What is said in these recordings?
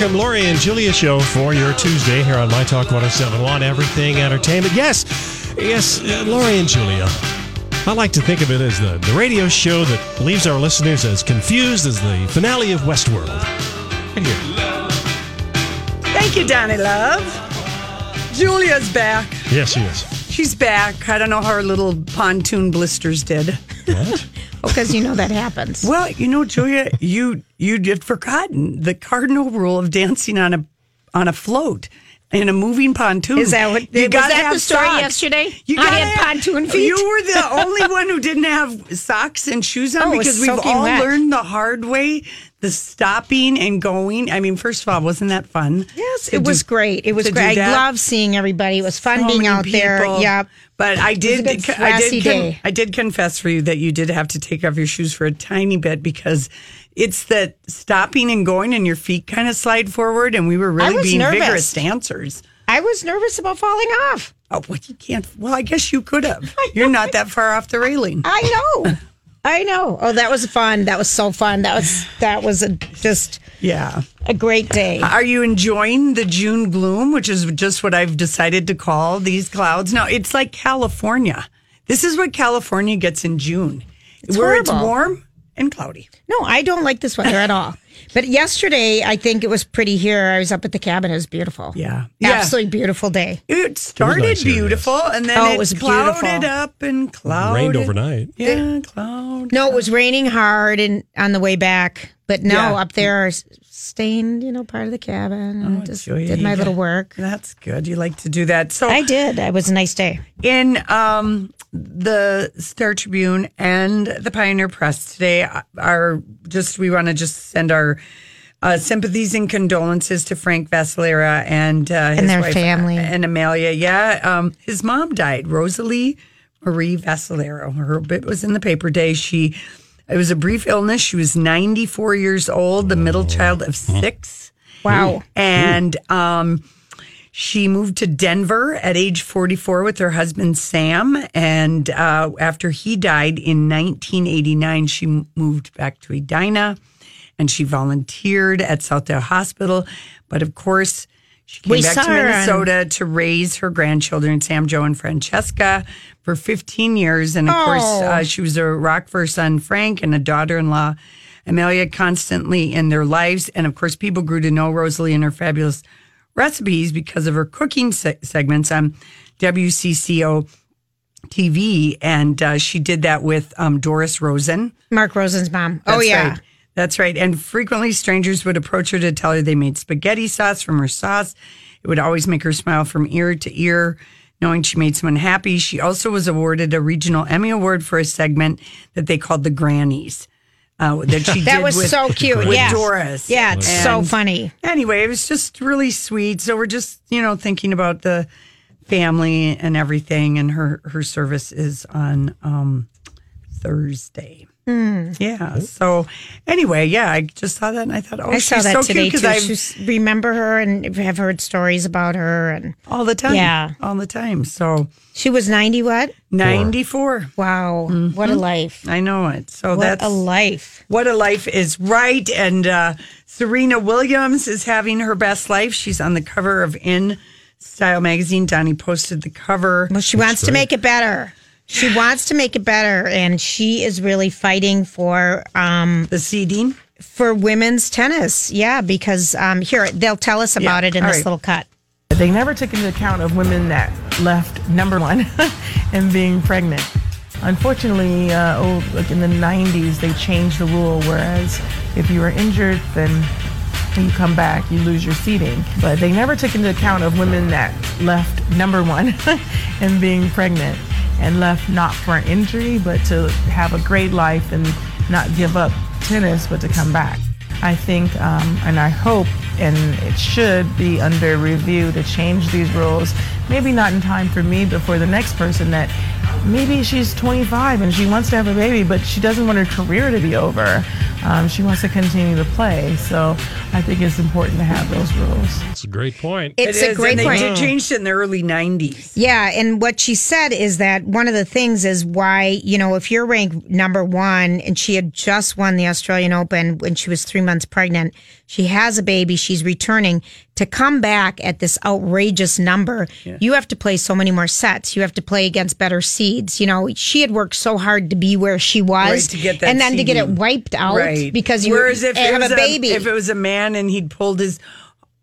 Welcome, Lori and Julia Show for your Tuesday here on My Talk 1071 Everything Entertainment. Yes, yes, uh, Lori and Julia. I like to think of it as the, the radio show that leaves our listeners as confused as the finale of Westworld. Right here. Thank you, Donnie Love. Julia's back. Yes, she is. She's back. I don't know how her little pontoon blisters did. What? Because you know that happens. Well, you know, Julia, you you did forgotten the cardinal rule of dancing on a on a float in a moving pontoon. Is that what you gotta that the story socks. yesterday? You I had have- pontoon feet. You were the only one who didn't have socks and shoes on Oh, because we've all wet. learned the hard way. The stopping and going. I mean, first of all, wasn't that fun? Yes, it was do- great. It was great. I love seeing everybody. It was fun so being out there. people. Yep. But I did, I did, con- I did confess for you that you did have to take off your shoes for a tiny bit because it's that stopping and going and your feet kind of slide forward, and we were really being nervous. vigorous dancers. I was nervous about falling off. Oh, well, you can't. Well, I guess you could have. You're not that far off the railing. I know. I know. Oh, that was fun. That was so fun. That was that was a, just Yeah. a great day. Are you enjoying the June gloom, which is just what I've decided to call these clouds? No, it's like California. This is what California gets in June, where it's warm and cloudy. No, I don't like this weather at all. But yesterday, I think it was pretty here. I was up at the cabin. It was beautiful. Yeah. Yeah. Absolutely beautiful day. It started nice here, beautiful, and then Oh, it, it was clouded beautiful. up and clouded. Rained overnight. Yeah, cloud. No, it was raining hard and on the way back. But no, Yeah. up there, s- staying, you know, part of the cabin. and just Julia, did my little work. That's good. You like to do that. So I did. It was a nice day. in um, the Star Tribune and the Pioneer Press today are just we want to just send our uh, sympathies and condolences to Frank Vascellaro and uh, his their wife, family. and Amelia. Yeah, um, his mom died, Rosalie Marie Vascellaro. Her bit was in the paper today. She it was a brief illness. She was 94 years old, the middle child of six. Wow. And um, she moved to Denver at age 44 with her husband, Sam. And uh, after he died in 1989, she moved back to Edina and she volunteered at Southdale Hospital. But of course, she came We back to her on- Minnesota to raise her grandchildren, Sam, Joe, and Francesca, for 15 years. And of course, Oh. uh, she was a rock for her son, Frank, and a daughter in law, Amelia, constantly in their lives. And of course, people grew to know Rosalie and her fabulous recipes because of her cooking se- segments on WCCO TV. And uh, she did that with um, Doris Rosen. Mark Rosen's mom. oh, yeah. right. That's right. And frequently strangers would approach her to tell her they made spaghetti sauce from her sauce. It would always make her smile from ear to ear, knowing she made someone happy. She also was awarded a regional Emmy Award for a segment that they called the Grannies. Uh, that she did. That was with, so cute. with yeah. Doris. Yeah, it's so funny. Anyway, it was just really sweet. So we're just, you know, thinking about the family and everything. And her her service is on um, Thursday. Hmm. Yeah. So anyway, yeah, I just saw that and I thought, oh, I saw that so today cute too. I Just remember her and have heard stories about her. And all the time. Yeah. all the time. So she was 90 what? ninety four. Wow. What a life. I know it. So What that's a life. What a life is right. And uh, Serena Williams is having her best life. She's on the cover of In Style magazine. Donnie posted the cover. Well, she wants to make it better. She wants to make it better, and she is really fighting for um, The seeding. for women's tennis. Yeah, because um, here they'll tell us about Yeah, it in all this right. little cut. They never took into account of women that left number one and being pregnant. Unfortunately, uh, oh, like in the 90s, they changed the rule. Whereas if you were injured, then when you come back, you lose your seating. But they never took into account of women that left number one and being pregnant and left not for an injury, but to have a great life and not give up tennis, but to come back. I think, um, and I hope, and it should be under review to change these rules. Maybe not in time for me, but for the next person that maybe she's 25 and she wants to have a baby, but she doesn't want her career to be over. Um, she wants to continue to play. So I think it's important to have those rules. It's a great point. It's It a is, great and they point. did changed it in the early 90s. Yeah, and what she said is that one of the things is why, you know, if you're ranked number one and she had just won the Australian Open when she was three months pregnant, she has a baby, she's returning to come back at this outrageous number. Yeah. You have to play so many more sets. You have to play against better seeds. You know, she had worked so hard to be where she was Right, to get that and then to get it wiped out Right. Because you Whereas if have a baby. if it was a man and he'd pulled his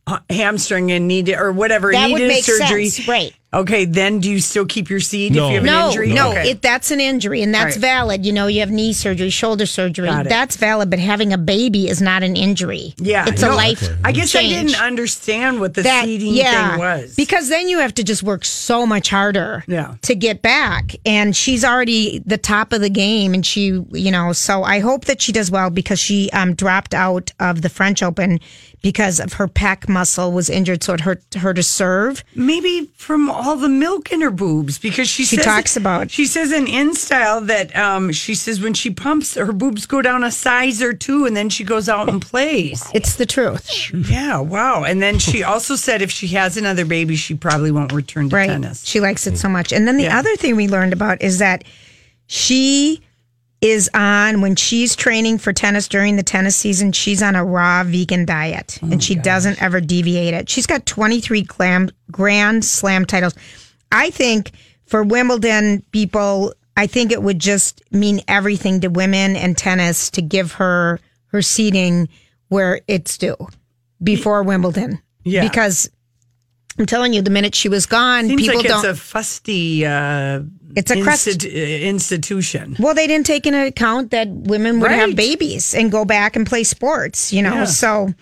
uh, hamstring and needed or whatever That needed would make surgery, sense, right. Okay, then do you still keep your seed No. if you have an injury? no, Okay. it, that's an injury, and that's right. valid. You know, you have knee surgery, shoulder surgery. That's valid, but having a baby is not an injury. yeah, it's no, a life. I guess I didn't understand what the that seeding yeah, thing was. because then you have to just work so much harder Yeah. to get back and she's already the top of the game and she you know so i hope that she does well because she um, dropped out of the french open because of her pec muscle was injured so it hurt her to serve Maybe from all the milk in her boobs because she She says, talks about- she says in in style that um she says when she pumps her boobs go down a size or two and then she goes out and plays. it's the truth Yeah, wow. And then she also said if she has another baby, she probably won't return to right tennis. she likes it so much and then the Yeah. other thing we learned about is that she is on when she's training for tennis during the tennis season she's on a raw vegan diet Oh and she doesn't ever deviate it. She's got 23 glam, grand slam titles. I think for wimbledon people i think it would just mean everything to women and tennis to give her her seating where it's due before wimbledon. Yeah. because i'm telling you the minute she was gone Seems people like don't it's a fusty uh, It's a crest- instit- uh, institution. Well, they didn't take into account that women would have babies and go back and play sports, you know. Yeah. So,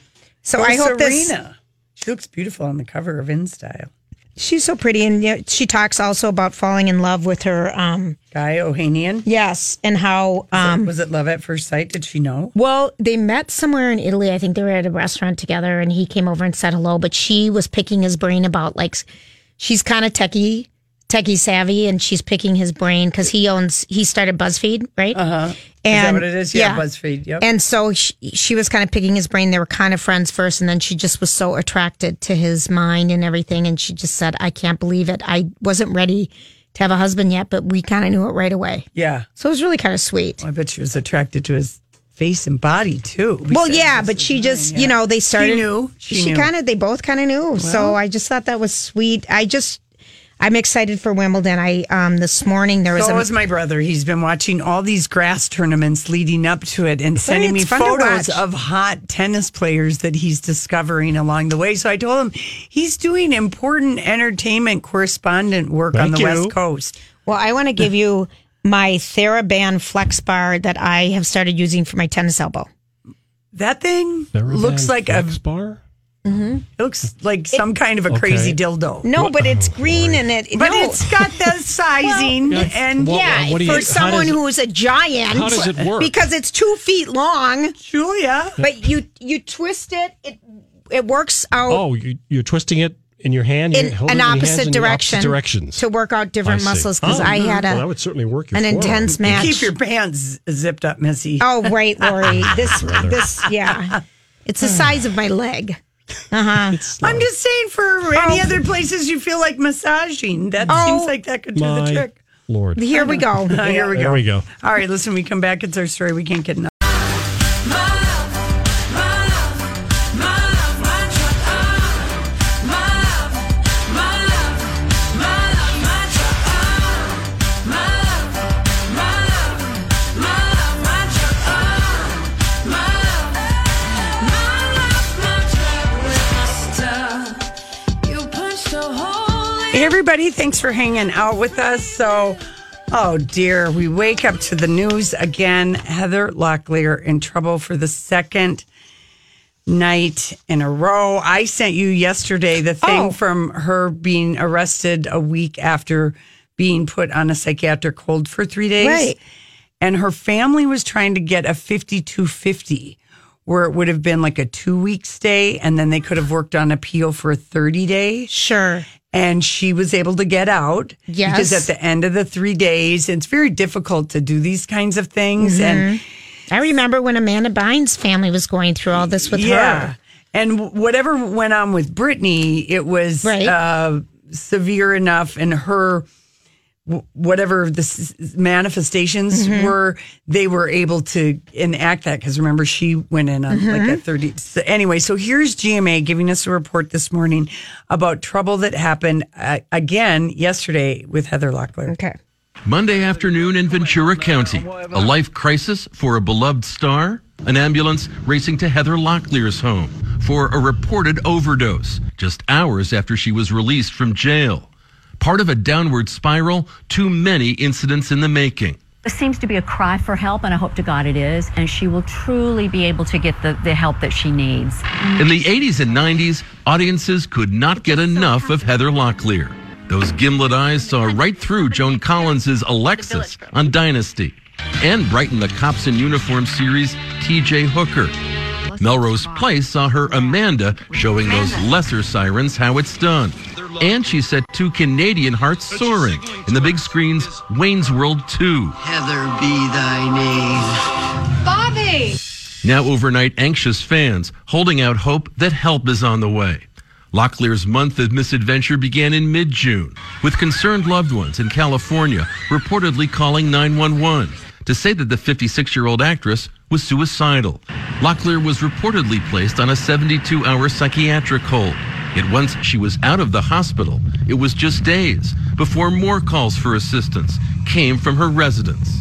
so Or I hope this. Serena. She looks beautiful on the cover of InStyle. She's so pretty, and you know, she talks also about falling in love with her. Um, Guy Ohanian. yes, and how. Um, was it love at first sight? Did she know? well, they met somewhere in Italy. I think they were at a restaurant together, and he came over and said hello. But she was picking his brain about like, she's kind of techie, techie savvy, and she's picking his brain because he owns. He started BuzzFeed, right? Uh huh. Is that what it is? Yeah, BuzzFeed. Yep. And so she, she was kind of picking his brain. They were kind of friends first, and then she just was so attracted to his mind and everything. And she just said, "I can't believe it. I wasn't ready to have a husband yet, but we kind of knew it right away." yeah. So it was really kind of sweet. I bet she was attracted to his face and body too. Well, yeah, but she just, yeah. you know, they started. She knew. She She, kind of, they both kind of knew. so I just thought that was sweet. I just, I'm excited for Wimbledon. I um this morning there was So a, was my brother. He's been watching all these grass tournaments leading up to it and sending me it's fun to photos of hot tennis players that he's discovering along the way. So I told him he's doing important entertainment correspondent work on the you. West Coast. Well, I want to give you my TheraBand Flex Bar that I have started using for my tennis elbow. That thing Theraban looks like a Flex bar. it looks like some kind of a crazy Okay. dildo. No, but it's green and it. But no. it's got the sizing Yeah, and well, yeah, what do you- for how someone it- who is a giant. how does it work? Because it's two feet long, Julia. but you you twist it. It it works out Oh, you, you're twisting it in your hand. in You're holding an it in your hands opposite in the direction Opposite directions. to work out different see. muscles. Because Oh, I had a well, that would certainly work. Your an forearm. intense match. Keep your pants zipped up, Missy. Oh, right, Lori. This, this, yeah. It's the size of my leg. Uh-huh. I'm just saying for any oh. other places you feel like massaging. That seems oh. like that could do the My trick. Lord. Here we go. Oh, here we There go. we go. All right, listen, we come back. It's our story. We can't get enough. Everybody. Thanks for hanging out with us. So, oh dear, we wake up to the news again. Heather Locklear in trouble for the second night in a row. I sent you yesterday the thing Oh. from her being arrested a week after being put on a psychiatric hold for three days. Right. And her family was trying to get a 5250 where it would have been like a two week stay and then they could have worked on appeal for a 30 day Sure. And she was able to get out. Yes. Because at the end of the three days, it's very difficult to do these kinds of things. And I remember when Amanda Bynes' family was going through all this with yeah. her. And whatever went on with Britney, it was Right. uh, severe enough, and her whatever the s- manifestations Mm-hmm. were, they were able to enact that. Because remember, she went in on like Mm-hmm. a thirty. So anyway, so here's GMA giving us a report this morning about trouble that happened uh, again yesterday with Heather Locklear. Okay. Monday afternoon in Ventura County. A life crisis for a beloved star. An ambulance racing to Heather Locklear's home for a reported overdose just hours after she was released from jail. Part of a downward spiral, too many incidents in the making. This seems to be a cry for help, and I hope to God it is. And she will truly be able to get the, the help that she needs. In the 80s and 90s, audiences could not get enough of Heather Locklear. Those gimlet eyes saw right through Joan Collins's Alexis on Dynasty and brightened the Cops in Uniform series TJ Hooker. Melrose Place saw her Amanda showing those lesser sirens how it's done. And she set two Canadian hearts soaring in the big screen's Wayne's World 2. Heather be thy name. Now overnight anxious fans holding out hope that help is on the way. Locklear's month of misadventure began in mid-June with concerned loved ones in California reportedly calling 911 to say that the 56-year-old actress was suicidal. Locklear was reportedly placed on a 72-hour psychiatric hold. Yet once she was out of the hospital, it was just days before more calls for assistance came from her residence.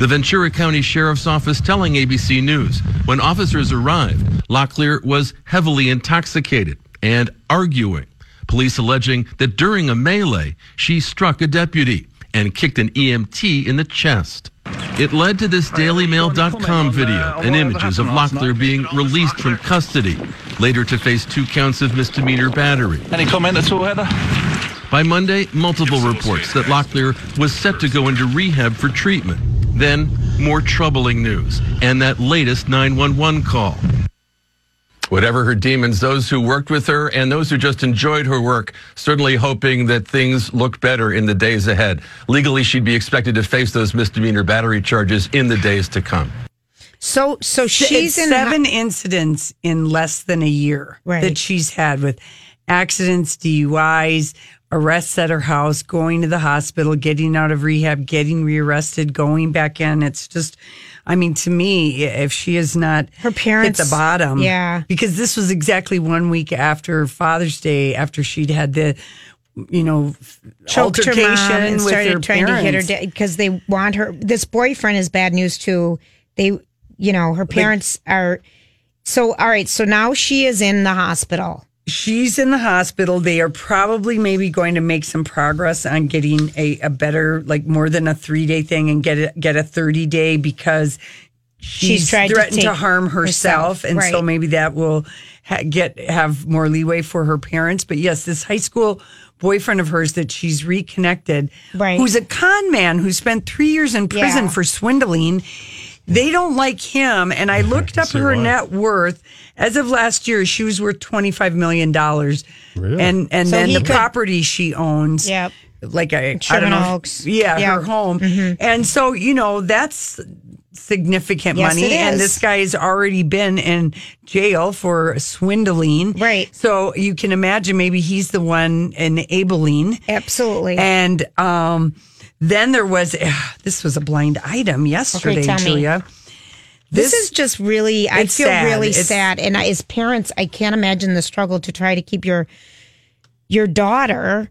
The Ventura County Sheriff's Office telling ABC News when officers arrived, Locklear was heavily intoxicated and arguing. Police alleging that during a melee, she struck a deputy and kicked an EMT in the chest. It led to this DailyMail.com video and images of Locklear being released from custody, later to face two counts of misdemeanor battery. Any comment at all, Heather? By Monday, multiple reports that Locklear was set to go into rehab for treatment. Then, more troubling news and that latest 911 call. Whatever her demons, those who worked with her and those who just enjoyed her work, certainly hoping that things look better in the days ahead. Legally, she'd be expected to face those misdemeanor battery charges in the days to come. So so she's it's in seven incidents in less than a year Right. that she's had with accidents, DUIs, arrests at her house, going to the hospital, getting out of rehab, getting rearrested, going back in. It's just, I mean, to me, if she is not Her parents- hit the bottom, yeah. because this was exactly one week after Father's Day, after she'd had the. You know, choked her altercation mom and with started her trying to hit her parents. because they want her. This boyfriend is bad news too. They, you know, her parents are. So all right, so now she is in the hospital. She's in the hospital. They are probably maybe going to make some progress on getting a, a better, like more than a three day thing and get a, get a 30 day because she's, She's to threatened to, take harm herself. herself, and so maybe that will ha- get have more leeway for her parents. But yes, this high school boyfriend of hers that she's reconnected, Right. who's a con man who spent three years in prison Yeah. for swindling. They don't like him. And I looked up her why. net worth. As of last year, she was worth $25 million. Really? And and So then the could- property she owns. Yep. Like a, I don't know. Oaks. Yeah, Yeah. her home. And so, you know, that's significant Yes, money. And this guy has already been in jail for swindling. Right. So you can imagine maybe he's the one enabling. Absolutely. And um, then there was this was a blind item yesterday, me. Julia. this, is just really. I feel sad. really It's- sad, and I, as parents, I can't imagine the struggle to try to keep your your daughter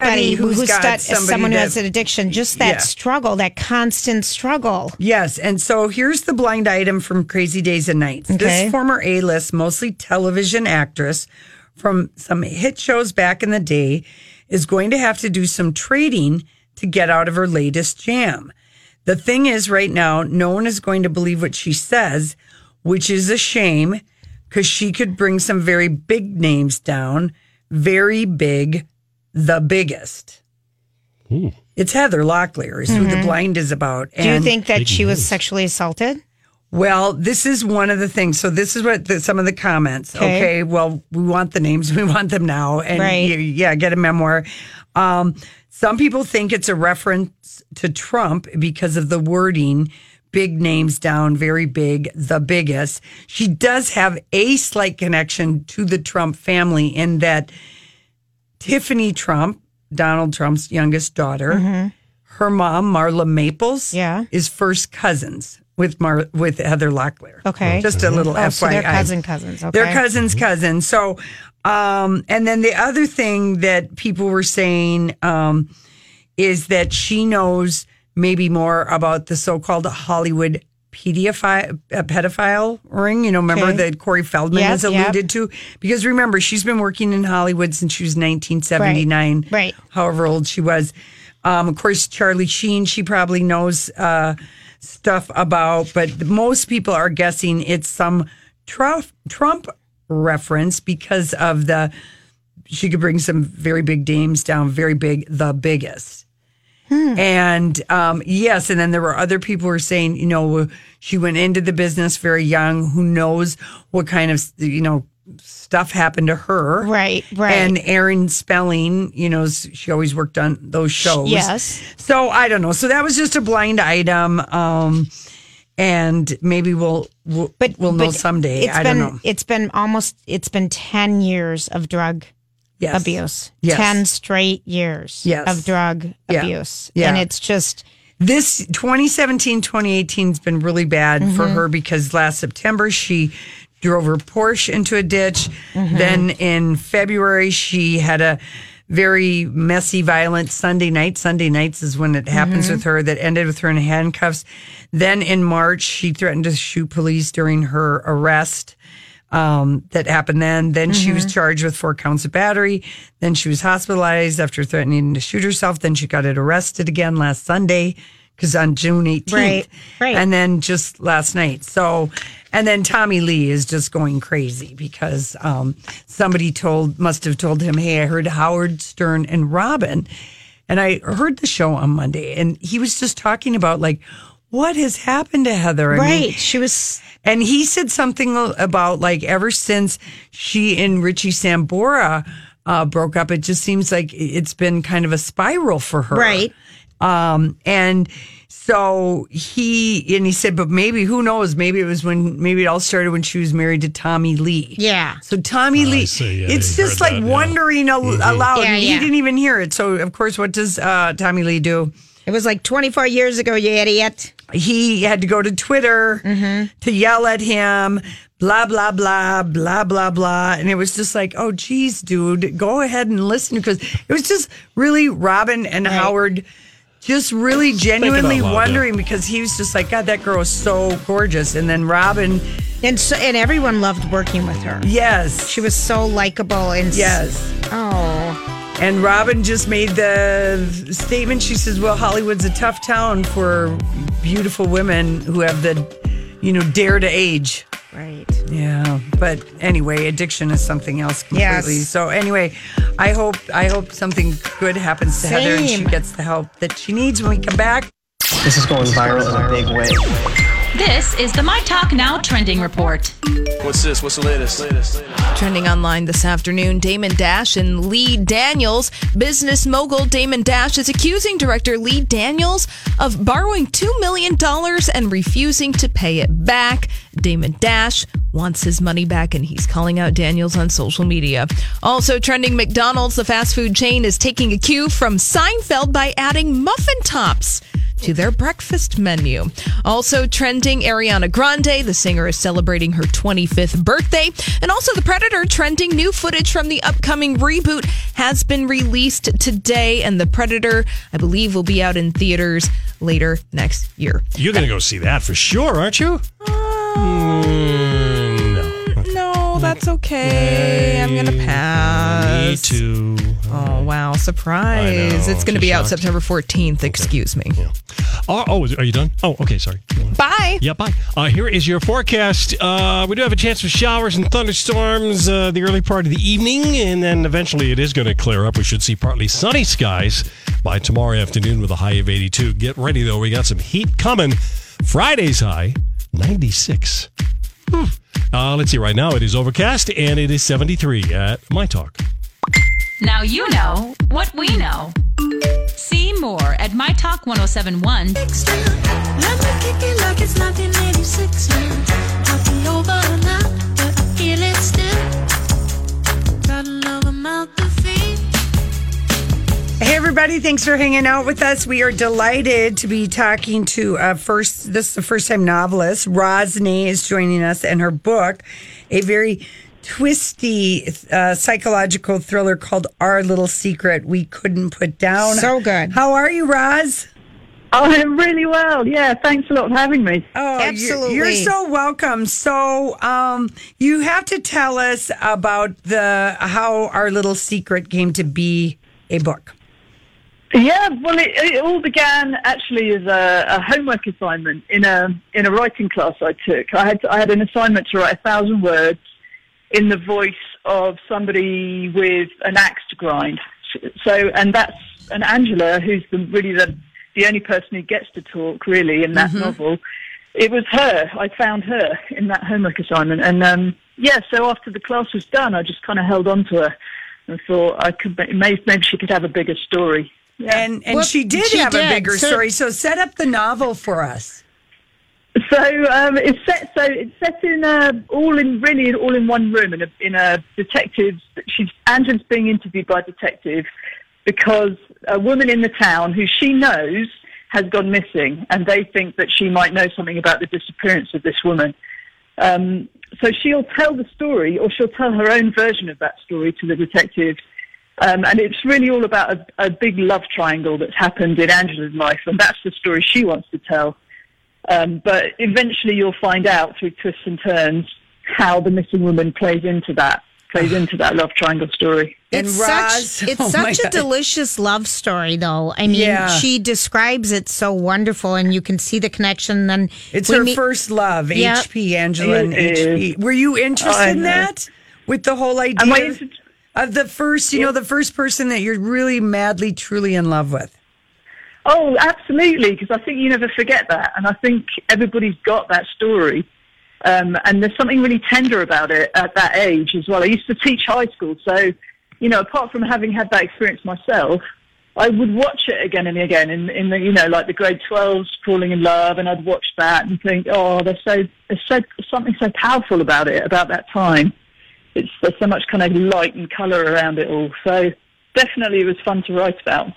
Somebody who's, who's got got somebody someone who has an addiction, just that Yeah. struggle, that constant struggle. Yes, and so here's the blind item from Crazy Days and Nights. Okay. This former A-list, mostly television actress from some hit shows back in the day is going to have to do some trading to get out of her latest jam. The thing is right now, no one is going to believe what she says, which is a shame because she could bring some very big names down, very big, the biggest. It's Heather Locklear is who the blind is about. Mm-hmm. Do you think that she was sexually assaulted? well, this is one of the things. So this is what the, some of the comments. Okay. Okay. Well, we want the names. We want them now. And Right. y- yeah, get a memoir. Um, some people think it's a reference to Trump because of the wording. Big names down, very big, the biggest. She does have a slight connection to the Trump family in that Tiffany Trump, Donald Trump's youngest daughter, her mom, Marla Maples, Mm-hmm. Yeah. is first cousins with Mar- with Heather Locklear. Okay. Just a little Oh, FYI. so they're cousin cousins. Okay. They're cousins, cousins. So, um, and then the other thing that people were saying um, is that she knows maybe more about the so-called Hollywood pedophile, uh, pedophile ring. You know, remember Okay. that Corey Feldman Yep, has yep. alluded to? Because remember, she's been working in Hollywood since she was 1979. Right, right. However old she was. Um, of course, Charlie Sheen, she probably knows uh, stuff about, but most people are guessing it's some Trump, Trump reference because of the, she could bring some very big names down, very big, the biggest. And um, yes, and then there were other people who were saying, you know, she went into the business very young. Who knows what kind of you know stuff happened to her? Right, right. And Aaron Spelling, you know, she always worked on those shows. Yes. So I don't know. So that was just a blind item. Um, and maybe we'll we'll, But we'll know but someday. It's I been, don't know. It's been almost. It's been ten years of drug Yes. abuse. Yes. Ten straight years Yes. of drug Yeah. abuse. Yeah. And it's just This 2017 2018 has been really bad for Mm-hmm. her because last September she drove her Porsche into a ditch. Mm-hmm. Then in February she had a very messy, violent Sunday night. Sunday nights is when it happens Mm-hmm. with her that ended with her in handcuffs. Then in March she threatened to shoot police during her arrest. Um, that happened then. Then she Mm-hmm. was charged with four counts of battery. Then she was hospitalized after threatening to shoot herself. Then she got it arrested again last Sunday because on June 18th. Right, right. And then just last night. So, and then Tommy Lee is just going crazy because um, somebody told, must have told him, Hey, I heard Howard Stern and Robin. And I heard the show on Monday and he was just talking about like, what has happened to Heather? I right. mean, she was. and he said something about like ever since she and Richie Sambora uh, broke up, it just seems like it's been kind of a spiral for her. Right. Um, and so he and he said, but maybe who knows? Maybe it was when maybe it all started when she was married to Tommy Lee. Yeah. So Tommy Lee, see. Yeah, it's just like that, yeah. wondering al- aloud. Yeah, He didn't even hear it. So of course, what does uh, Tommy Lee do? It was like 24 years ago, you idiot. He had to go to Twitter to yell at him, blah, blah, blah, blah, blah, blah. And it was just like, oh, geez, dude, go ahead and listen because it was just really Robin and Howard just really genuinely loud, yeah. wondering because he was just like, God, that girl is so gorgeous. And then Robin. And so, and everyone loved working with her. Yes. She was so likable and s- Yes. Oh. And Robin just made the statement. She says, "Well, Hollywood's a tough town for beautiful women who have the, you know, dare to age." Right. Yeah. But anyway, addiction is something else completely. Yes. So anyway, I hope I hope something good happens to Heather and she gets the help that she needs when we come back. This is going viral in a big way. This is the My Talk Now trending report. What's this? What's the latest? latest? Trending online this afternoon, Damon Dash and Lee Daniels. Business mogul Damon Dash is accusing director Lee Daniels of borrowing $2 million and refusing to pay it back. Damon Dash wants his money back and he's calling out Daniels on social media. Also trending, McDonald's, the fast food chain, is taking a cue from Seinfeld by adding muffin tops to their breakfast menu. Also trending, Ariana Grande, the singer, is celebrating her 25th birthday. And also, The Predator trending new footage from the upcoming reboot has been released today. And The Predator, I believe, will be out in theaters later next year. You're going to go see that for sure, aren't you? Oh, Mm, no. No, that's okay. I'm going to pass. Me too. Oh, wow. Surprise. Know. It's going to be She's out. September 14th. Excuse me. Oh, oh, are you done? Oh, okay, sorry. Bye. Yeah, bye. Uh, here is your forecast. Uh, we do have a chance for showers and thunderstorms uh, the early part of the evening, and then eventually it is going to clear up. We should see partly sunny skies by tomorrow afternoon with a high of 82. Get ready, though. We got some heat coming. Friday's high, 96. Hmm. Uh, let's see. Right now, it is overcast and it is 73 at My Talk. Now you know what we know. See more at My Talk 1071. Everybody. Thanks for hanging out with us. We are delighted to be talking to uh, first, this is the first time novelist. Roz Nay is joining us and her book, a very twisty uh, psychological thriller called Our Little Secret We Couldn't Put Down. So good. How are you, Roz? Oh, I'm really well. Yeah, thanks a lot for having me. Oh, you're- You're, so welcome. So, um, you have to tell us about the how Our Little Secret came to be a book. Yeah, well, it, it all began actually as a, a homework assignment in a in a writing class I took. I had I had an assignment to write a thousand words in the voice of somebody with an axe to grind. So, and that's and Angela, who's the, really the the only person who gets to talk really in that Mhm. novel. It was her. I found her in that homework assignment, and um, yeah. So after the class was done, I just kind of held on to her and thought I could maybe maybe she could have a bigger story. Yeah. And and she did have a bigger story. So set up the novel for us. So um, it's set. So it's set in uh, all in really all in one room in a in a detective. She's Angela's being interviewed by a detective because a woman in the town who she knows has gone missing, and they think that she might know something about the disappearance of this woman. Um, so she'll tell the story, or she'll tell her own version of that story to the detective. Um, and it's really all about a, a big love triangle that's happened in Angela's life, and that's the story she wants to tell. Um, but eventually, you'll find out through twists and turns how the missing woman plays into that plays into that love triangle story. It's such, it's oh such a delicious love story, though. I mean, Yeah. she describes it so wonderful, and you can see the connection. Then It's her meet- first love, Yep. HP Angela and It HP. is. Were you interested I in that? With the whole idea Am I of- of the first, you know, the first person that you're really madly, truly in love with. Oh, absolutely, because I think you never forget that, and I think everybody's got that story. Um, and there's something really tender about it at that age as well. I used to teach high school, so you know, apart from having had that experience myself, I would watch it again and again in, in the you know like the grade 12s falling in love, and I'd watch that and think, oh, there's so there's so something so powerful about it about that time. It's there's so much kind of light and colour around it all. So definitely, it was fun to write about.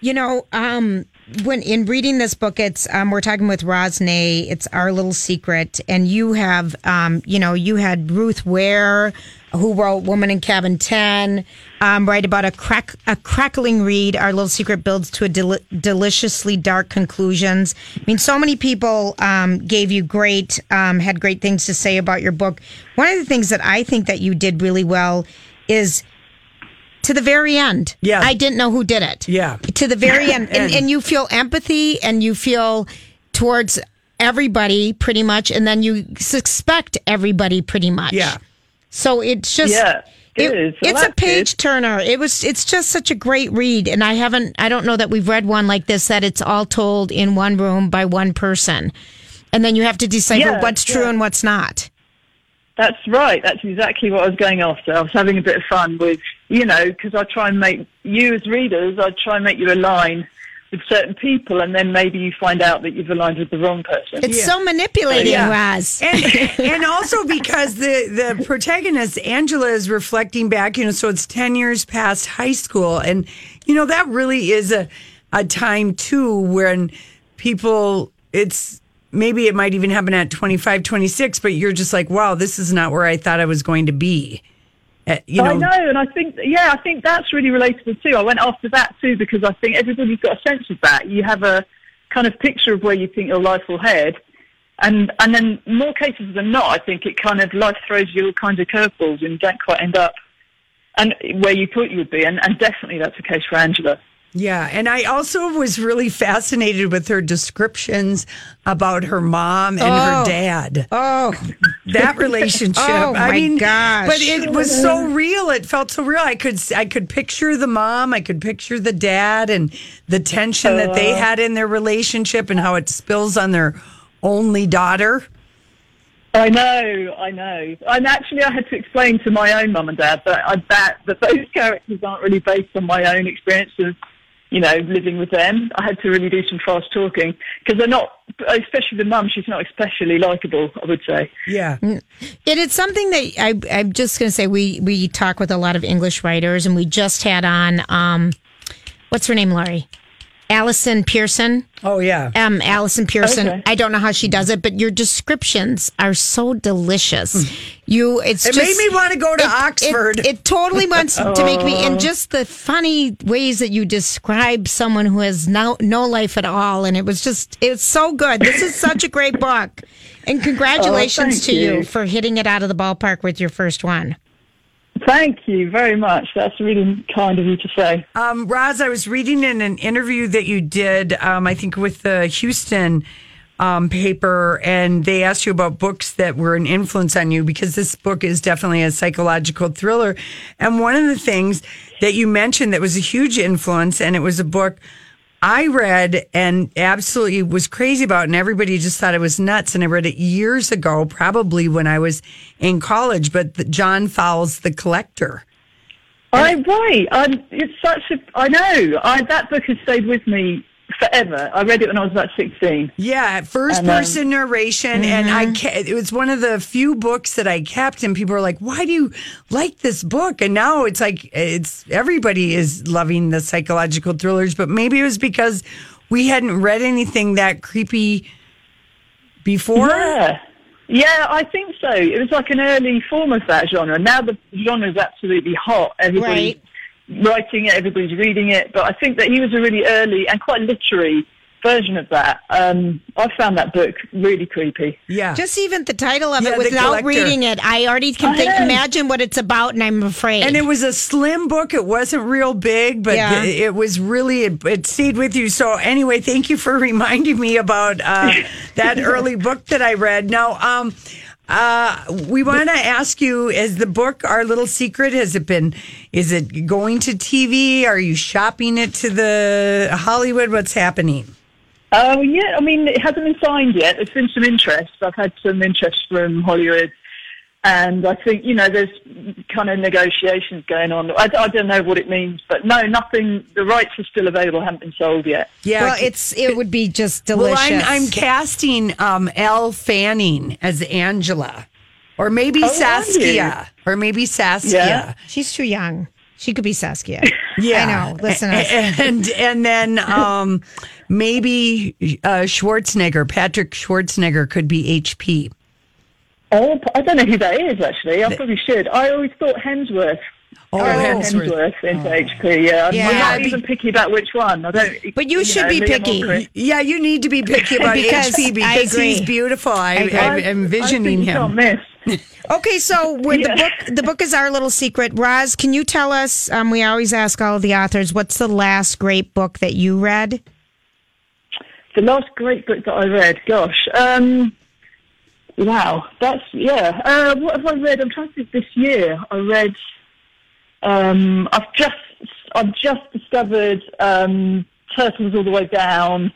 You know, um, when in reading this book, it's um, we're talking with Roz Nay. It's our little secret, and you have, um, you know, you had Ruth Ware, who wrote "Woman in Cabin 10, um, write about a crack a crackling read. Our little secret builds to a del- deliciously dark conclusions. I mean, so many people um, gave you great, um, had great things to say about your book. One of the things that I think that you did really well is to the very end. Yeah. I didn't know who did it. Yeah. To the very end. and, and you feel empathy and you feel towards everybody pretty much. And then you suspect everybody pretty much. Yeah. So it's just. Yeah. it- Good. Well, it's a page turner. It was. It's just such a great read, and I haven't. I don't know that we've read one like this that it's all told in one room by one person, and then you have to decipher Yeah, what's true yeah. and what's not. That's right. That's exactly what I was going after. I was having a bit of fun with, you know, because I try and make you as readers, I try and make you align with certain people, and then maybe you find out that you've aligned with the wrong person. It's so manipulating, Yeah. Roz. and, and also because the the protagonist Angela is reflecting back, you know, so it's ten years past high school, and you know that really is a a time too when people it's maybe it might even happen at 25 26 but you're just like wow this is not where i thought i was going to be Uh, you know I know, and I think, yeah, I think that's really relatable too. I went after that too because I think everybody's got a sense of that. You have a kind of picture of where you think your life will head, and and then more cases than not, I think it kind of life throws you all kinds of curveballs and you don't quite end up and where you thought you would be, and, and definitely that's the case for Angela. Yeah, and I also was really fascinated with her descriptions about her mom and her Oh. dad. Oh, that relationship. Oh, I my mean, gosh. but it was so real. It felt so real. I could I could picture the mom. I could picture the dad and the tension that they Uh. had in their relationship and how it spills on their only daughter. I know, I know. And actually, I had to explain to my own mum and dad that I, that that those characters aren't really based on my own experience of, you know, living with them. I had to really do some fast talking because they're not, especially the mum. She's not especially likable. I would say. Yeah. It is something that I, I'm just going to say. We we talk with a lot of English writers, and we just had on. Um, what's her name, Laurie? Allison Pearson. Oh yeah. Um, Allison Pearson. Okay. I don't know how she does it, but your descriptions are so delicious. You, it's. It just, made me wanna go to it- Oxford. It, it totally wants to make me, Oh. and just the funny ways that you describe someone who has no no life at all, and it was just, it's so good. This is such a great book, and congratulations thank to you. you. for hitting it out of the ballpark with your first one. Thank you very much. That's really kind of you to say. Um, I was reading in an interview that you did, um, I think with the Houston um, paper, and they asked you about books that were an influence on you because this book is definitely a psychological thriller. And one of the things that you mentioned that was a huge influence, and it was a book I read and absolutely was crazy about, and everybody just thought it was nuts. And I read it years ago, probably when I was in college, but the, John Fowles, The Collector. I right. I'm, it's such a. I know. I, that book has stayed with me forever. I read it when I was about sixteen. Yeah, first And, um, person narration, and I ca- it was one of the few books that I kept, and people were like, "Why do you like this book?" And now it's like it's everybody is loving the psychological thrillers, but maybe it was because we hadn't read anything that creepy before. Yeah. Yeah, I think so. It was like an early form of that genre. Now the genre is absolutely hot. Everybody's writing it, everybody's reading it. But I think that he was a really early and quite literary version of that. Um, I found that book really creepy. Yeah. Just even the title of Yeah, it without Collector. reading it, I already can I think, imagine what it's about, and I'm afraid. And it was a slim book. It wasn't real big, but Yeah. it, it was really, it, it stayed with you. So, anyway, thank you for reminding me about uh, that early book that I read. Now, um, uh, we want to ask you: Is the book our little secret? Has it been? Is it going to TV? Are you shopping it to the Hollywood? What's happening? Oh yeah, I mean it hasn't been signed yet. There's been some interest. I've had some interest from Hollywood, and I think you know there's kind of negotiations going on. I, I don't know what it means, but no, nothing. The rights are still available, haven't been sold yet. Yeah, well, it's it would be just delicious. Well, I'm, I'm casting um, Elle Fanning as Angela, or maybe Oh, Saskia, or maybe Saskia. Yeah. She's too young. She could be Saskia. Yeah, I know. Listen, us. and and then um, maybe uh, Schwarzenegger, Patrick Schwarzenegger, could be HP. Oh, I don't know who that is actually. I probably should. I always thought Hemsworth. Oh, I Hemsworth. Hemsworth into HP. Yeah, I'm- Yeah. I'm not Yeah, even picky about which one. I don't. But you should know, be Liam picky. Chris. Yeah, you need to be picky about Because HP because he's beautiful. I, agree. I'm I envisioning think him. miss. Okay, so with the book, the book is our little secret. Roz, can you tell us? Um, we always ask all of the authors, what's the last great book that you read? The last great book that I read, gosh, um, wow, that's yeah. Uh, what have I read? I'm trying to think. This year, I read. Um, I've just I've just discovered um, Turtles All the Way Down,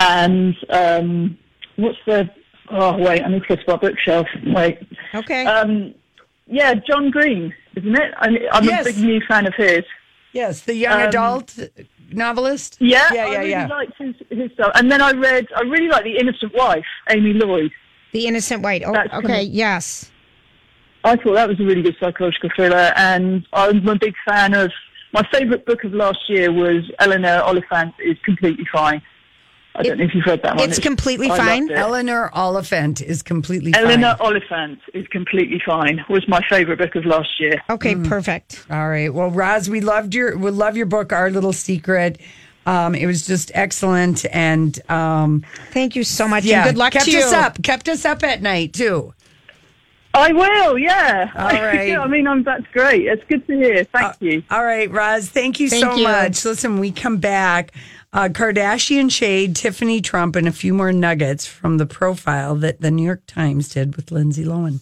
and um, what's the? Oh wait, I need to go to my bookshelf. Wait. Okay. Um, yeah, John Green, isn't it? I'm, I'm Yes. a big new fan of his. Yes, the young Um, adult novelist. Yeah, yeah, yeah. I really yeah. liked his, his stuff. And then I read, I really like The Innocent Wife, Amy Lloyd. The Innocent Wife. Oh, That's okay, kinda- yes. I thought that was a really good psychological thriller, and I'm a big fan of. My favourite book of last year was Eleanor Oliphant is Completely Fine. I don't know if you've read that one. It's Completely I Fine? it. Eleanor Oliphant is completely fine. Eleanor fine. Oliphant is Completely Fine was my favourite book of last year. Okay, hmm. perfect. All right. Well, Roz, we loved your we love your book, Our Little Secret. Um, it was just excellent, and um, thank you so much. Yeah, and good luck kept to you. us up, kept us up at night too. I will, yeah. All right. I mean, I'm, that's great. It's good to hear. Thank you. All right, Roz, thank you so you. much. Listen, we come back. Uh, Kardashian shade, Tiffany Trump, and a few more nuggets from the profile that the New York Times did with Lindsay Lohan.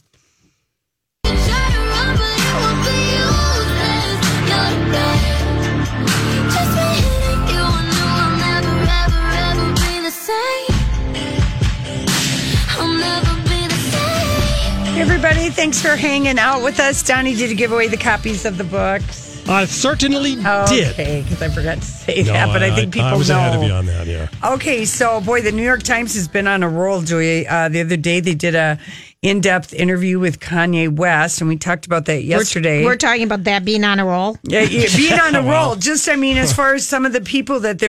Everybody, thanks for hanging out with us. Donnie, did you give away the copies of the books? I certainly did. Okay, because I forgot to say No, that, but I, think people I was know. ahead of you on that. Yeah. Okay, so boy, the New York Times has been on a roll, Joey. Uh, the other day, they did a in-depth interview with Kanye West, and we talked about that yesterday. We're, we're talking about that being on a roll. yeah, yeah, being on a roll. Just, I mean, as far as some of the people that they're.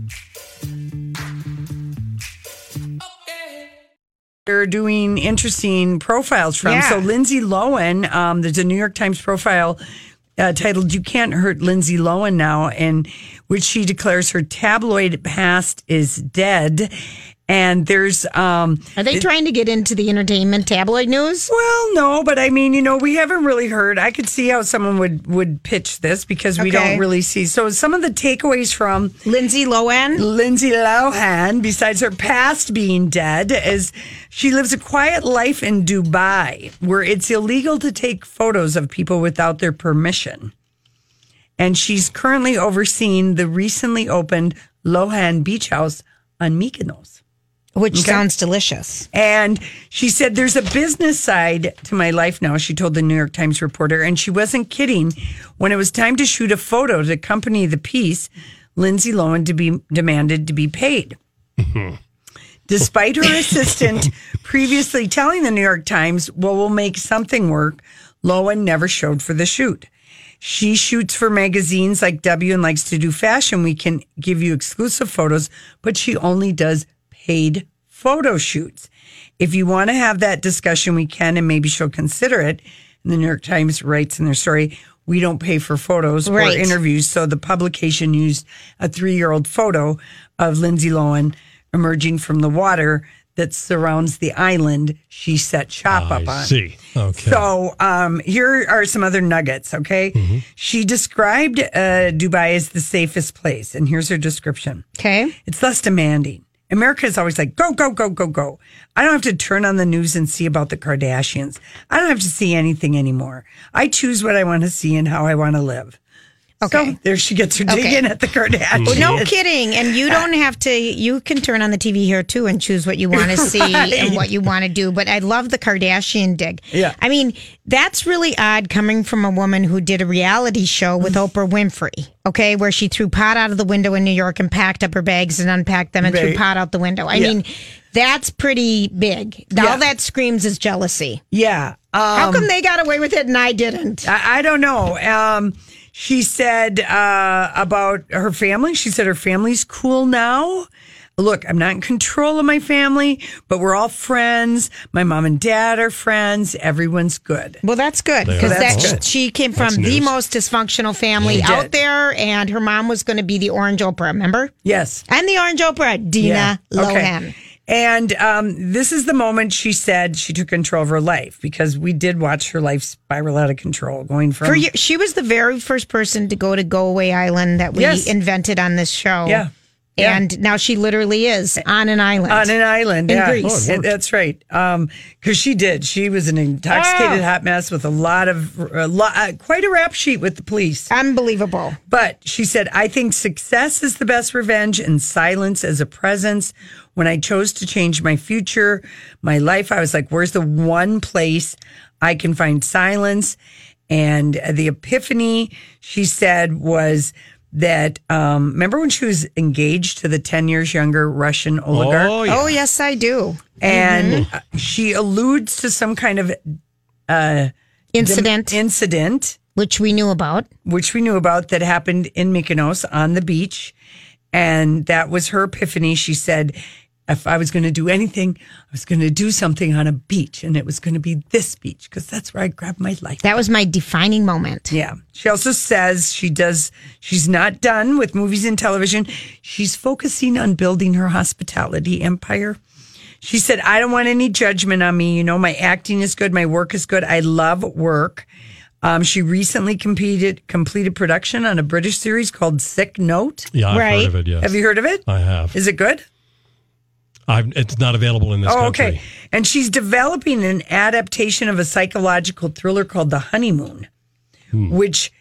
They're doing interesting profiles from. Yeah. So Lindsay Lohan, um, there's a New York Times profile uh, titled "You Can't Hurt Lindsay Lohan Now," in which she declares her tabloid past is dead. And there's um, Are they trying to get into the entertainment tabloid news? well, no, but I mean, you know, we haven't really heard. I could see how someone would would pitch this because we Okay. don't really see. So some of the takeaways from Lindsay Lohan. Lindsay Lohan, besides her past being dead, is she lives a quiet life in Dubai where it's illegal to take photos of people without their permission. And she's currently overseeing the recently opened Lohan Beach House on Mykonos. Which Okay. sounds delicious. And she said, There's a business side to my life now, she told the New York Times reporter. And she wasn't kidding. When it was time to shoot a photo to accompany the piece, Lindsay Lohan to be demanded to be paid. Mm-hmm. Despite her assistant previously telling the New York Times, Well, we'll make something work, Lohan never showed for the shoot. She shoots for magazines like W and likes to do fashion. We can give you exclusive photos, but she only does paid photo shoots. If you want to have that discussion, we can, and maybe she'll consider it. And the New York Times writes in their story, we don't pay for photos Right. or interviews. So the publication used a three year old photo of Lindsay Lohan emerging from the water that surrounds the island she set shop up on. see. Okay. So um, here are some other nuggets, okay? Mm-hmm. She described uh, Dubai as the safest place, and here's her description. Okay. It's less demanding. America is always like, go, go, go, go, go. I don't have to turn on the news and see about the Kardashians. I don't have to see anything anymore. I choose what I want to see and how I want to live. Okay. So there she gets her Okay. in at the Kardashians. Well, no kidding. And you don't have to, you can turn on the TV here too and choose what you want to see Right. and what you want to do. But I love the Kardashian dig. Yeah. I mean, that's really odd coming from a woman who did a reality show with Mm. Oprah Winfrey, okay, where she threw pot out of the window in New York and packed up her bags and unpacked them and threw pot out the window. I Yeah. mean, that's pretty big. Yeah. All that screams is jealousy. Yeah. How um, come they got away with it and I didn't? I, I don't know. Um, she said uh, about her family. She said her family's cool now. Look, I'm not in control of my family, but we're all friends. My mom and dad are friends. Everyone's good. Well, that's good They because that That's good. she came That's from the news. most dysfunctional family She out did. there, and her mom was going to be the Orange Oprah. Remember? Yes. And the Orange Oprah, Dina Lohan. And um, this is the moment she said she took control of her life because we did watch her life spiral out of control, going from For you, she was the very first person to go to Go Away Island that we Yes. invented on this show. Yeah. Yeah. And now she literally is on an island. on an island in yeah. Greece. And that's right. Um, because she did. She was an intoxicated Oh. hot mess with a lot of a lot, uh, quite a rap sheet with the police. Unbelievable. But she said, "I think success is the best revenge, and silence as a presence." When I chose to change my future, my life, I was like, "Where's the one place I can find silence?" And the epiphany, she said, was that um, remember when she was engaged to the 10 years younger Russian oligarch? Oh, yeah. Oh, yes, I do. And uh, she alludes to some kind of uh, Incident. dim- incident, which we knew about, which we knew about that happened in Mykonos on the beach, and that was her epiphany. She said, "If I was going to do anything, I was going to do something on a beach, and it was going to be this beach because that's where I grabbed my life." That was my defining moment. Yeah. She also says she does, she's not done with movies and television. She's focusing on building her hospitality empire. She said, I don't want any judgment on me. You know, my acting is good. My work is good. I love work. Um, she recently completed completed production on a British series called Sick Note. Yeah, I've heard of it, yes. Have you heard of it? I have. Is it good? I've, it's not available in this oh, country. okay. And she's developing an adaptation of a psychological thriller called The Honeymoon, Hmm. which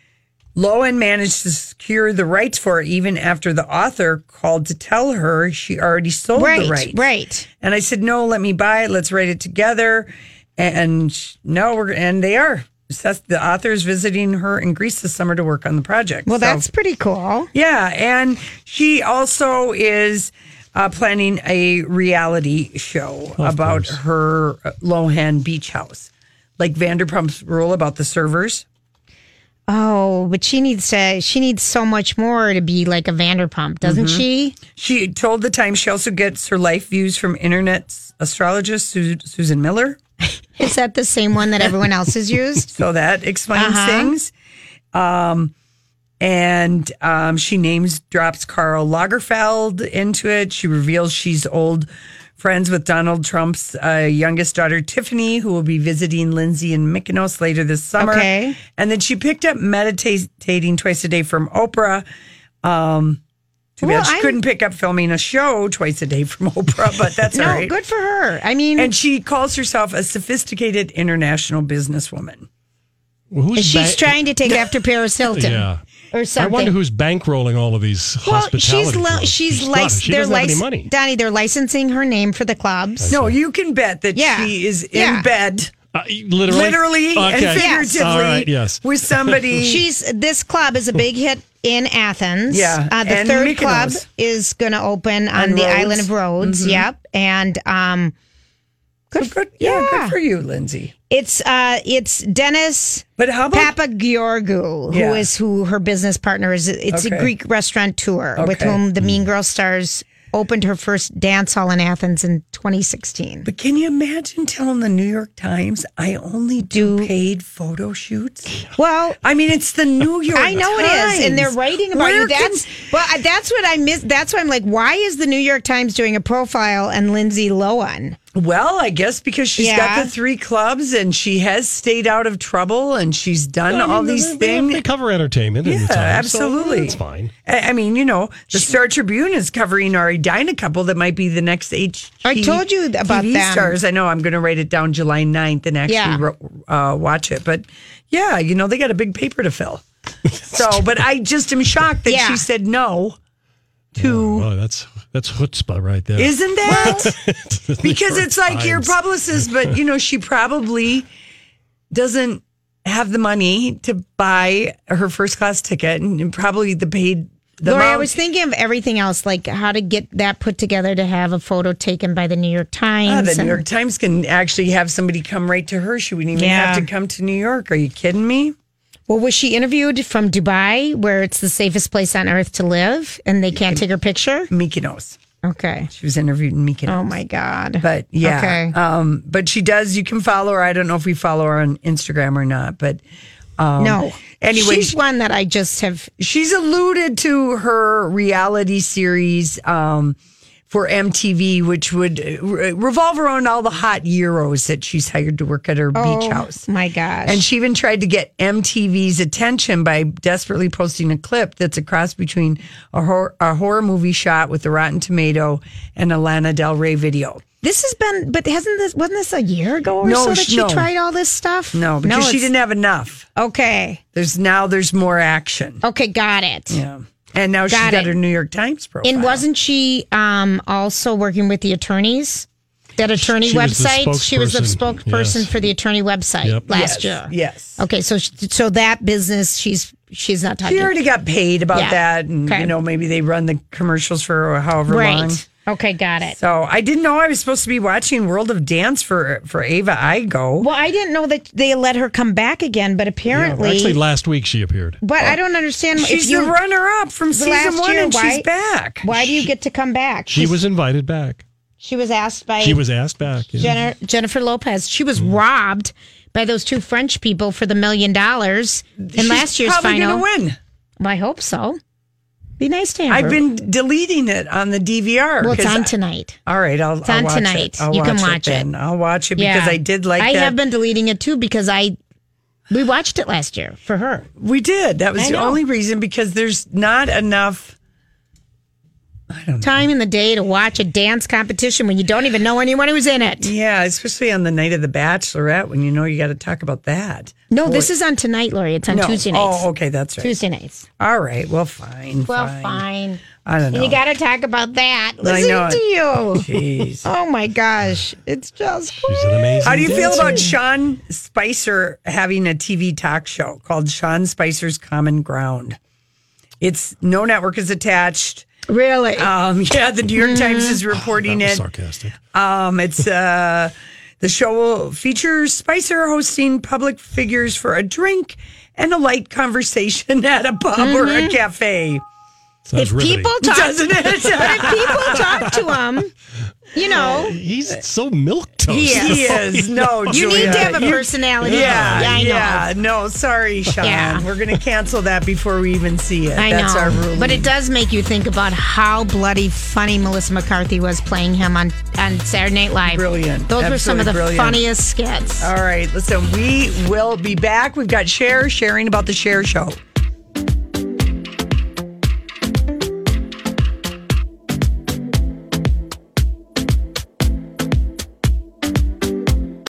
Lohan managed to secure the rights for even after the author called to tell her she already sold Right, the rights. right. And I said, no, let me buy it. Let's write it together. And no, we're, and they are. Seth, the author is visiting her in Greece this summer to work on the project. Well, So- that's pretty cool. yeah, and she also is uh, planning a reality show about her uh, Lohan beach house, like Vanderpump Rules about the servers. Oh, but she needs to. She needs so much more to be like a Vanderpump, doesn't Mhm. she? She told the Times she also gets her life views from internet astrologist Su- Susan Miller. Is that the same one that everyone else has used? So that explains Uh-huh. things. Um, and um, she names drops Karl Lagerfeld into it. She reveals she's old friends with Donald Trump's uh, youngest daughter, Tiffany, who will be visiting Lindsay in Mykonos later this summer. Okay. And then she picked up meditating twice a day from Oprah. Um, too Well, bad she I'm- couldn't pick up filming a show twice a day from Oprah, but that's no, all right. good for her. I mean, And she calls herself a sophisticated international businesswoman. she's trying to take after Paris Hilton. Yeah. Or I wonder who's bankrolling all of these Well, hospitality. she's li- clubs. she's not. lic- She they're doesn't have any lic- money. Donnie, they're licensing her name for the clubs. No, you can bet that Yeah. she is Yeah. in bed. Uh, literally, Literally and Okay. figuratively All right, yes. with somebody. She's this club is a big hit in Athens. Yeah, uh, the and third Mykonos. club is going to open on, On the Rhodes. island of Rhodes. Mhm. Yep, and um, good, good, yeah, good for you, Lindsay. it's uh, it's Dennis. But how about Papageorgiou, who is Yeah. who her business partner is? It's Okay. a Greek restaurateur with Okay. whom the Mean Girl stars opened her first dance hall in Athens in 2016. But can you imagine telling the New York Times I only do, paid photo shoots? Well, I mean, it's the New York. I know it is, and they're writing about Where you. can- That's well, that's what I miss. That's why I'm like, why is the New York Times doing a profile and Lindsay Lohan? Well, I guess because she's Yeah. got the three clubs and she has stayed out of trouble and she's done I mean, all they- these they- things. They cover entertainment. in Yeah, the Times, so absolutely. That's fine. I I mean, you know, the Star Tribune is covering our Edina couple that might be the next H. I told you about TV them. stars. I know. I'm going to write it down July 9th and actually Yeah. ro- uh, watch it. But yeah, you know, they got a big paper to fill. so, but I just am shocked that Yeah. she said no to. Oh, that's that's chutzpah right there. Isn't that? Because it's like your publicist, but you know, she probably doesn't have the money to buy her first class ticket and probably the paid. The Lori, I was thinking of everything else, like how to get that put together to have a photo taken by the New York Times. Ah, the and- New York Times can actually have somebody come right to her. She wouldn't even Yeah. have to come to New York. Are you kidding me? Well, was she interviewed from Dubai, where it's the safest place on earth to live, and they can't take her picture? Mykonos. Okay. She was interviewed in Mykonos. Oh my God. But yeah, Okay. um, but she does. You can follow her. I don't know if we follow her on Instagram or not, but um, no. Anyway, she's one that I just have. she's alluded to her reality series um, for MTV, which would uh, re- revolve around all the hot Euros that she's hired to work at her beach Oh, house. My gosh. And she even tried to get MTV's attention by desperately posting a clip that's a cross between a horror, a horror movie shot with the Rotten Tomato and a Lana Del Rey video. This has been, but hasn't this, wasn't this a year ago or No, so that she no. tried all this stuff? No, because she didn't have enough. Okay. There's now there's more action. Okay, got it. Yeah. And now she's Got got it. her New York Times profile. And wasn't she um, also working with the attorneys? That attorney She was the website. she was the spokesperson, spokesperson yes. for the attorney website Yep. last Yes, year. Yes. Okay, so so that business, she's she's not talking. She already got paid about Yeah. that. And, Okay. you know, maybe they run the commercials for however right. long. Okay, got it. So I didn't know I was supposed to be watching World of Dance for for Eva Igo. Well, I didn't know that they let her come back again, but Yeah, apparently, actually, last week she appeared. but I don't understand. She's if you the runner up from the season last one, year, and why- she's back. Why do you get to come back? She was invited back. She was asked by She was asked back. yeah. Jenner, Jennifer Lopez. She was Mm. robbed by those two French people for the million dollars in She's last year's probably final. gonna win. Well, I hope so. Be nice to have I've been deleting it on the DVR. Well, it's on I- tonight. all right, I'll, It's I'll on watch tonight. It. I'll You can watch it. then. I'll watch it because I did like I that. have been deleting it too because I we watched it last year for her. we did. That was I the only reason because there's not enough. Time in the day to watch a dance competition when you don't even know anyone who's in it. Yeah, especially on the night of the Bachelorette when you know you got to talk about that. No, this is on tonight, Lori. It's on No. Tuesday nights. Oh, okay, that's right. Tuesday nights. All right. Well, fine. Well, fine. fine. I don't know. You got to talk about that. I Listen know to you. Jeez. Oh my gosh, it's just She's an amazing. How do you feel about Sean Spicer having a TV talk show called Sean Spicer's Common Ground? It's no network is attached. Really. Um, yeah, the New York Times is reporting That was it. sarcastic. Um, it's uh, the show will feature Spicer hosting public figures for a drink and a light conversation at a pub or a cafe. Sounds if riveting. people talk, Doesn't it? if people talk to him, you know, uh, He's uh, so milk toast. He is. No, you Julia. need to have a You- personality. Yeah, I know. yeah. No, sorry, Sean. Yeah. We're going to cancel that before we even see it. I That's know, our rule. but it does make you think about how bloody funny Melissa McCarthy was playing him on on Saturday Night Live. Brilliant. Those were some of the brilliant. funniest skits. All right, listen, we will be back. We've got Cher sharing about the Cher Show.